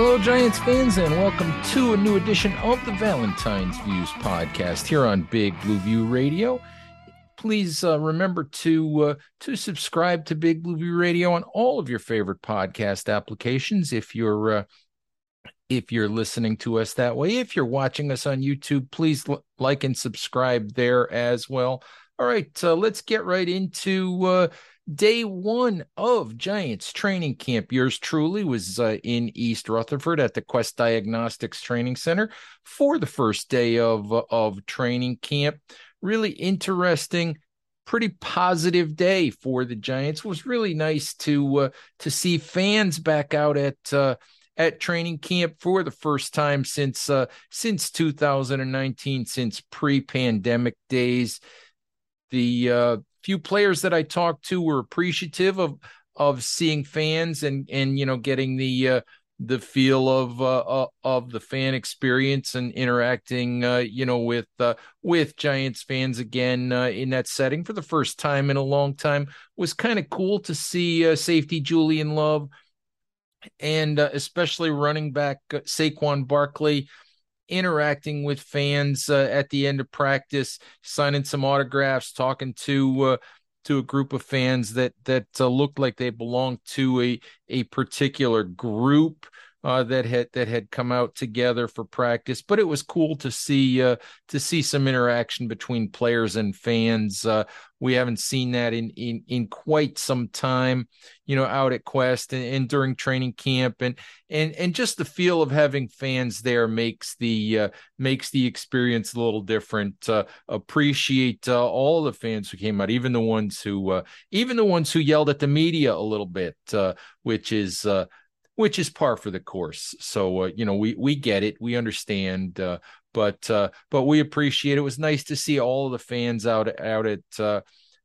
Hello, Giants fans, and welcome to a new edition of the Valentine's Views podcast here on Big Blue View Radio. Please uh, remember to uh, to subscribe to Big Blue View Radio on all of your favorite podcast applications. If you're uh, if you're listening to us that way, if you're watching us on YouTube, please l- like and subscribe there as well. All right, uh, let's get right into uh, day one of Giants training camp. Yours truly was uh, in East Rutherford at the Quest Diagnostics Training Center for the first day of of training camp. Really interesting, pretty positive day for the Giants. It was really nice to uh, to see fans back out at uh, at training camp for the first time since uh, since 2019, since pre-pandemic days. The uh, few players that I talked to were appreciative of of seeing fans and and you know getting the uh, the feel of uh, uh, of the fan experience and interacting uh, you know with uh, with Giants fans again uh, in that setting for the first time in a long time. Was kind of cool to see uh, safety Julian Love and especially running back Saquon Barkley interacting with fans uh, at the end of practice, signing some autographs, talking to uh, to a group of fans that that uh, looked like they belonged to a a particular group uh, that had that had come out together for practice. But it was cool to see uh, to see some interaction between players and fans. Uh, we haven't seen that in in in quite some time, you know, out at Quest and, and during training camp, and and and just the feel of having fans there makes the uh, makes the experience a little different. Uh, appreciate uh, all the fans who came out, even the ones who even the ones who yelled at the media a little bit, which is which is par for the course. So uh, you know we we get it, we understand, uh, but uh, but we appreciate it. it. was nice to see all of the fans out out at uh,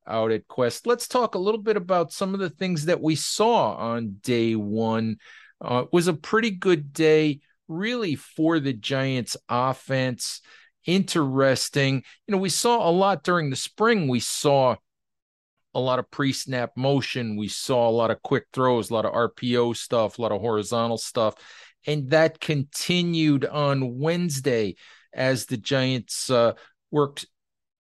out at Quest. Let's talk a little bit about some of the things that we saw on day one. Uh, it was a pretty good day, really, for the Giants offense. Interesting. You know, we saw a lot during the spring. We saw a lot of pre-snap motion. We saw a lot of quick throws, a lot of RPO stuff, a lot of horizontal stuff, and that continued on Wednesday as the Giants uh, worked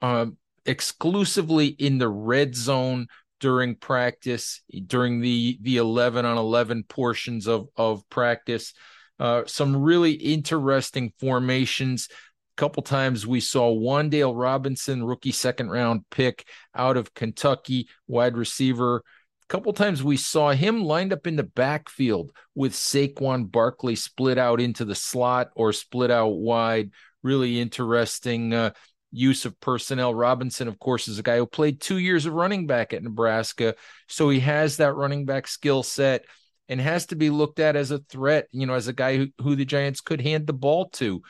uh, exclusively in the red zone during practice, during the the eleven on eleven portions of of practice. Uh, some really interesting formations couple times we saw Wan'Dale Robinson, rookie second round pick out of Kentucky, wide receiver. A couple times we saw him lined up in the backfield with Saquon Barkley split out into the slot or split out wide. Really interesting uh, use of personnel. Robinson, of course, is a guy who played two years of running back at Nebraska. So he has that running back skill set and has to be looked at as a threat, you know, as a guy who, who the Giants could hand the ball to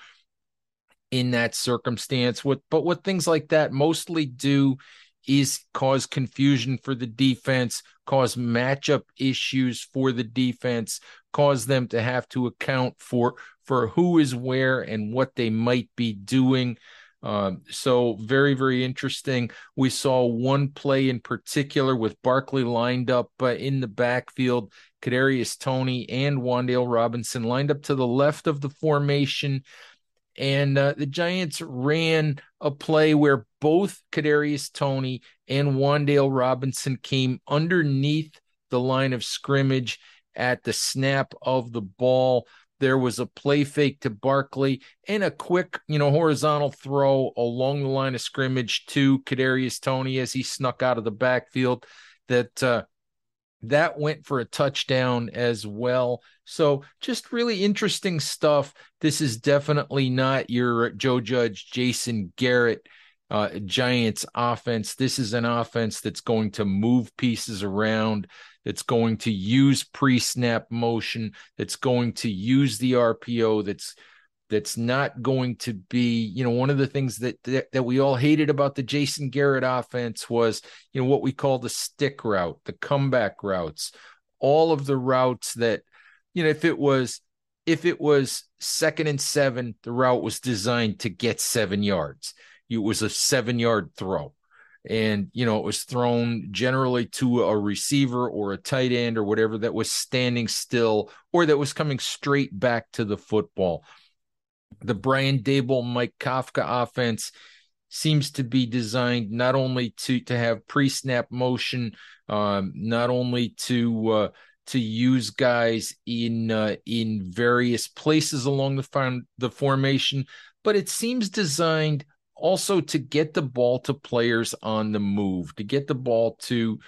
in that circumstance. What but what things like that mostly do is cause confusion for the defense, cause matchup issues for the defense, cause them to have to account for for who is where and what they might be doing. Um, so very, very interesting. We saw one play in particular with Barkley lined up uh, in the backfield, Kadarius Toney and Wan'Dale Robinson lined up to the left of the formation and uh, the Giants ran a play where both Kadarius Toney and Wan'Dale Robinson came underneath the line of scrimmage at the snap of the ball. there was a play fake to Barkley and a quick, you know, horizontal throw along the line of scrimmage to Kadarius Toney as he snuck out of the backfield. That uh, that went for a touchdown as well. So just really interesting stuff. This is definitely not your Joe Judge, Jason Garrett uh, Giants offense. This is an offense that's going to move pieces around, that's going to use pre-snap motion, that's going to use the RPO, that's that's not going to be, you know, one of the things that, that that we all hated about the Jason Garrett offense was, you know, what we call the stick route, the comeback routes, all of the routes that, you know, if it was if it was second and seven, the route was designed to get seven yards it was a seven yard throw. And, you know, it was thrown generally to a receiver or a tight end or whatever that was standing still or that was coming straight back to the football. The Brian Daboll, Mike Kafka offense seems to be designed not only to to have pre-snap motion, um, not only to uh, to use guys in uh, in various places along the the formation, but it seems designed also to get the ball to players on the move, to get the ball to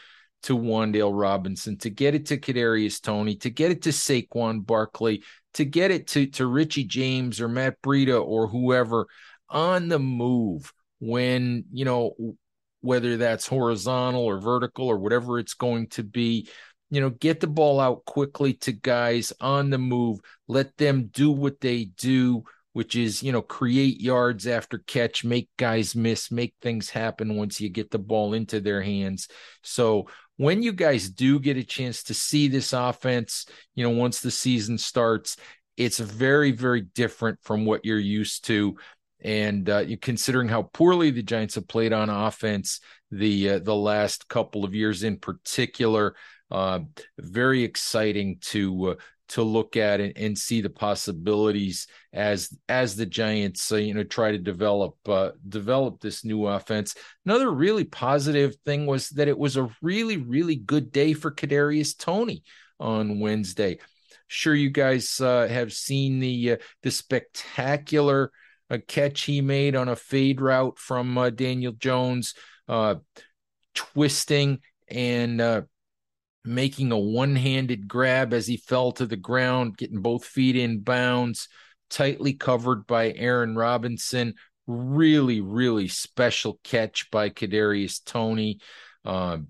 to Wan'Dale Robinson, to get it to Kadarius Toney, to get it to Saquon Barkley, to get it to to Richie James or Matt Breida or whoever on the move when you know whether that's horizontal or vertical or whatever it's going to be you know get the ball out quickly to guys on the move let them do what they do which is, you know, create yards after catch, make guys miss, make things happen once you get the ball into their hands. So when you guys do get a chance to see this offense, you know, once the season starts, it's very, very different from what you're used to. And uh, considering how poorly the Giants have played on offense the uh, the last couple of years in particular, uh, very exciting to uh, to look at and, and see the possibilities as as the Giants uh, you know try to develop uh, develop this new offense. Another really positive thing was that it was a really really good day for Kadarius Toney on Wednesday. Sure, you guys uh, have seen the uh, the spectacular uh, catch he made on a fade route from uh, Daniel Jones, twisting and making a one-handed grab as he fell to the ground, getting both feet in bounds, tightly covered by Aaron Robinson. Really, really special catch by Kadarius Toney. Um,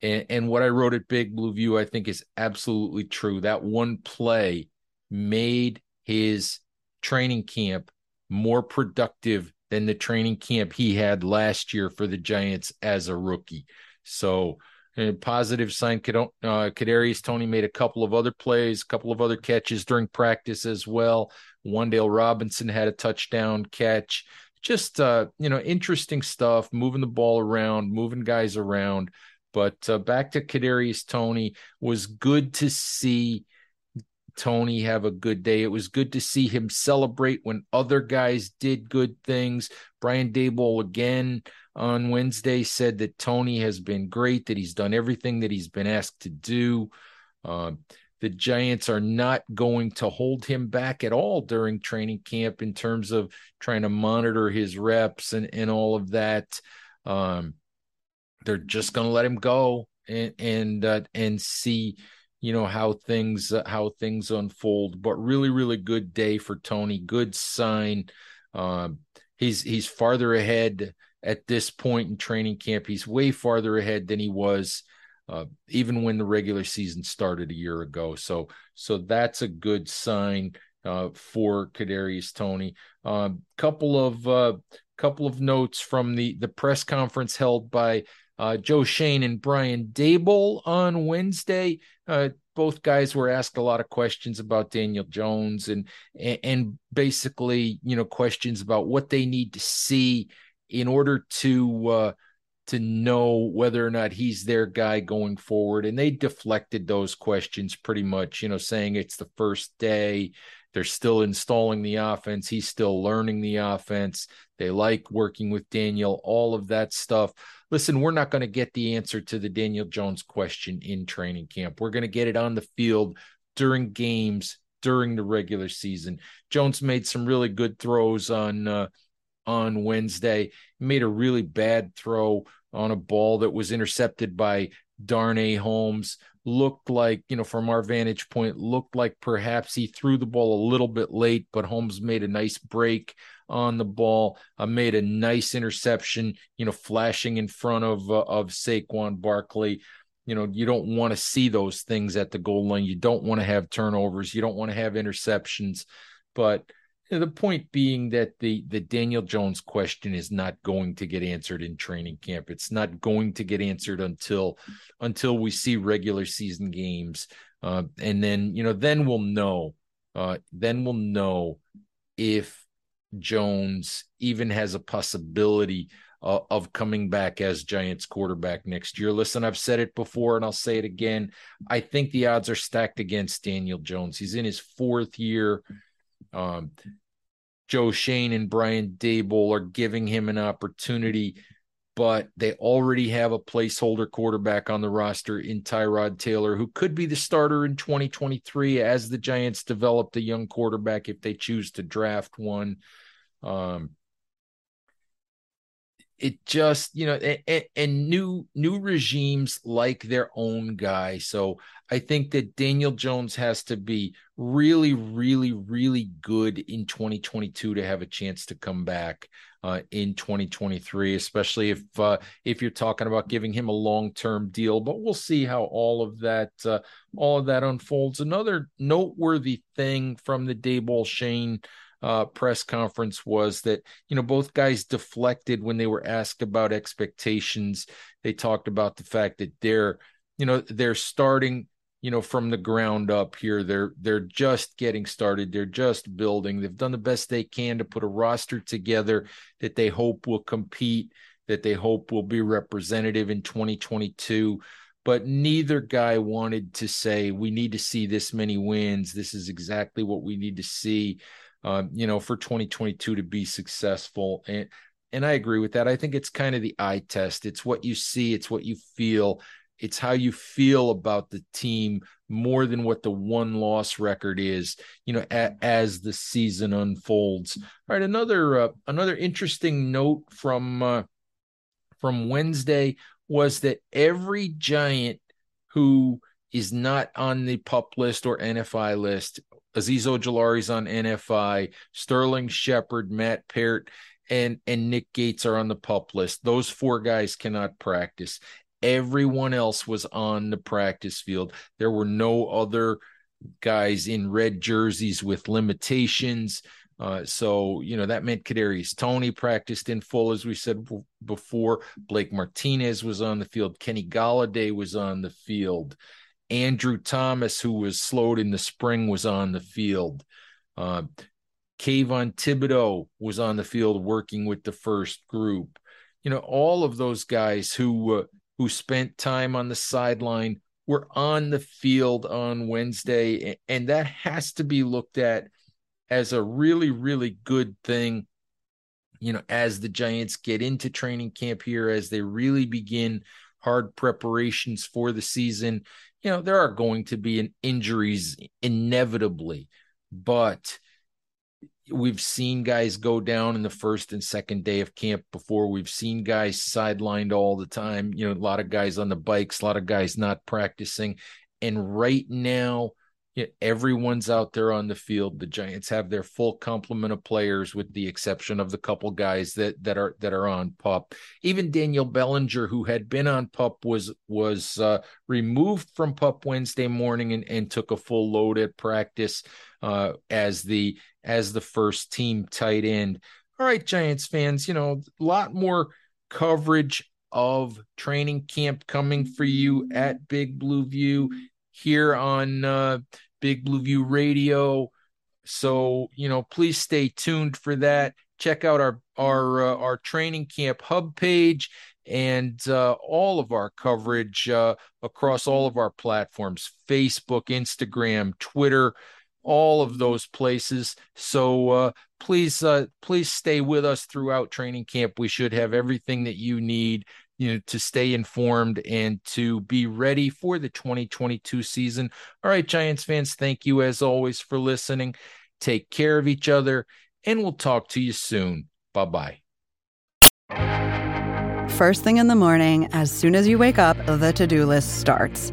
and, and what I wrote at Big Blue View, I think, is absolutely true. That one play made his training camp more productive than the training camp he had last year for the Giants as a rookie. So a positive sign. Uh, Kadarius Toney made a couple of other plays, a couple of other catches during practice as well. Wan'Dale Robinson had a touchdown catch. Just uh, you know, interesting stuff. Moving the ball around, moving guys around. But uh, back to Kadarius Toney was good to see. Toney have a good day. It was good to see him celebrate when other guys did good things. Brian Daboll again on Wednesday said that Toney has been great, that he's done everything that he's been asked to do. Uh, the Giants are not going to hold him back at all during training camp in terms of trying to monitor his reps and, and all of that. Um, they're just going to let him go and and uh, and see you know how things uh, how things unfold but really really good day for toney good sign um, he's he's farther ahead at this point in training camp. He's way farther ahead than he was uh, even when the regular season started a year ago. So so that's a good sign uh, for Kadarius Toney. A um, couple of uh, couple of notes from the the press conference held by uh, Joe Schoen and Brian Daboll on Wednesday. Uh, both guys were asked a lot of questions about Daniel Jones and and basically you know questions about what they need to see in order to uh, to know whether or not he's their guy going forward. And they deflected those questions pretty much, you know, saying it's the first day. They're still installing the offense. He's still learning the offense. They like working with Daniel, all of that stuff. Listen, we're not going to get the answer to the Daniel Jones question in training camp. We're going to get it on the field during games during the regular season. Jones made some really good throws on uh, on Wednesday. He made a really bad throw on a ball that was intercepted by Darnay Holmes. Looked like, you know, from our vantage point, looked like perhaps he threw the ball a little bit late, but Holmes made a nice break on the ball, uh, made a nice interception, you know, flashing in front of uh, of Saquon Barkley. You know, you don't want to see those things at the goal line. You don't want to have turnovers. You don't want to have interceptions. But the point being that the the Daniel Jones question is not going to get answered in training camp. It's not going to get answered until until we see regular season games, uh, and then you know then we'll know. Uh, then we'll know if Jones even has a possibility uh, of coming back as Giants quarterback next year. Listen, I've said it before and I'll say it again. I think the odds are stacked against Daniel Jones. He's in his fourth year. Um, Joe Schoen and Brian Daboll are giving him an opportunity, but they already have a placeholder quarterback on the roster in Tyrod Taylor, who could be the starter in 2023 as the Giants develop the young quarterback if they choose to draft one. Um, it just you know and, and, new new regimes like their own guy. So i think that daniel jones has to be really really really good in 2022 to have a chance to come back uh, in 2023 especially if uh, if you're talking about giving him a long-term deal. But we'll see how all of that uh, all of that unfolds. Another noteworthy thing from the Daboll Schoen uh, press conference was that you know both guys deflected when they were asked about expectations. They talked about the fact that they're you know they're starting you know from the ground up here. They're they're just getting started. They're just building. They've done the best they can to put a roster together that they hope will compete. That they hope will be representative in 2022 but neither guy wanted to say we need to see this many wins. This is exactly what we need to see um, you know, for 2022 to be successful. And and I agree with that. I think it's kind of the eye test. It's what you see, it's what you feel, it's how you feel about the team more than what the won loss record is, you know, a, as the season unfolds. All right, another uh, another interesting note from uh, from Wednesday was that every giant who is not on the pup list or NFI list Azeez Ojulari's on NFI, Sterling Shepard, Matt Peart, and and Nick Gates are on the pup list. Those four guys cannot practice. Everyone else was on the practice field. There were no other guys in red jerseys with limitations. Uh, so you know that meant Kadarius Toney practiced in full, as we said before. Blake Martinez was on the field. Kenny Golladay was on the field. Andrew Thomas, who was slowed in the spring, was on the field. Uh, Kayvon Thibodeaux was on the field working with the first group. You know, all of those guys who uh, who spent time on the sideline were on the field on Wednesday, and that has to be looked at as a really, really good thing. You know, as the Giants get into training camp here, as they really begin hard preparations for the season, you know, there are going to be an injuries inevitably, but we've seen guys go down in the first and second day of camp before. We've seen guys sidelined all the time. You know, a lot of guys on the bikes, a lot of guys not practicing. And right now, yeah, everyone's out there on the field. The Giants have their full complement of players, with the exception of the couple guys that that are that are on pup. Even Daniel Bellinger, who had been on pup, was was uh, removed from pup Wednesday morning and, and took a full load at practice uh, as the as the first team tight end. All right, Giants fans, you know a lot more coverage of training camp coming for you at Big Blue View here on uh, Big Blue View Radio. So you know, please stay tuned for that. Check out our our uh, our training camp hub page and uh, all of our coverage uh, across all of our platforms: Facebook, Instagram, Twitter, all of those places. So uh, please, uh, please stay with us throughout training camp. We should have everything that you need you know, to stay informed and to be ready for the 2022 season. All right, Giants fans, thank you as always for listening. Take care of each other, and we'll talk to you soon. Bye bye. First thing in the morning, as soon as you wake up, the to do list starts.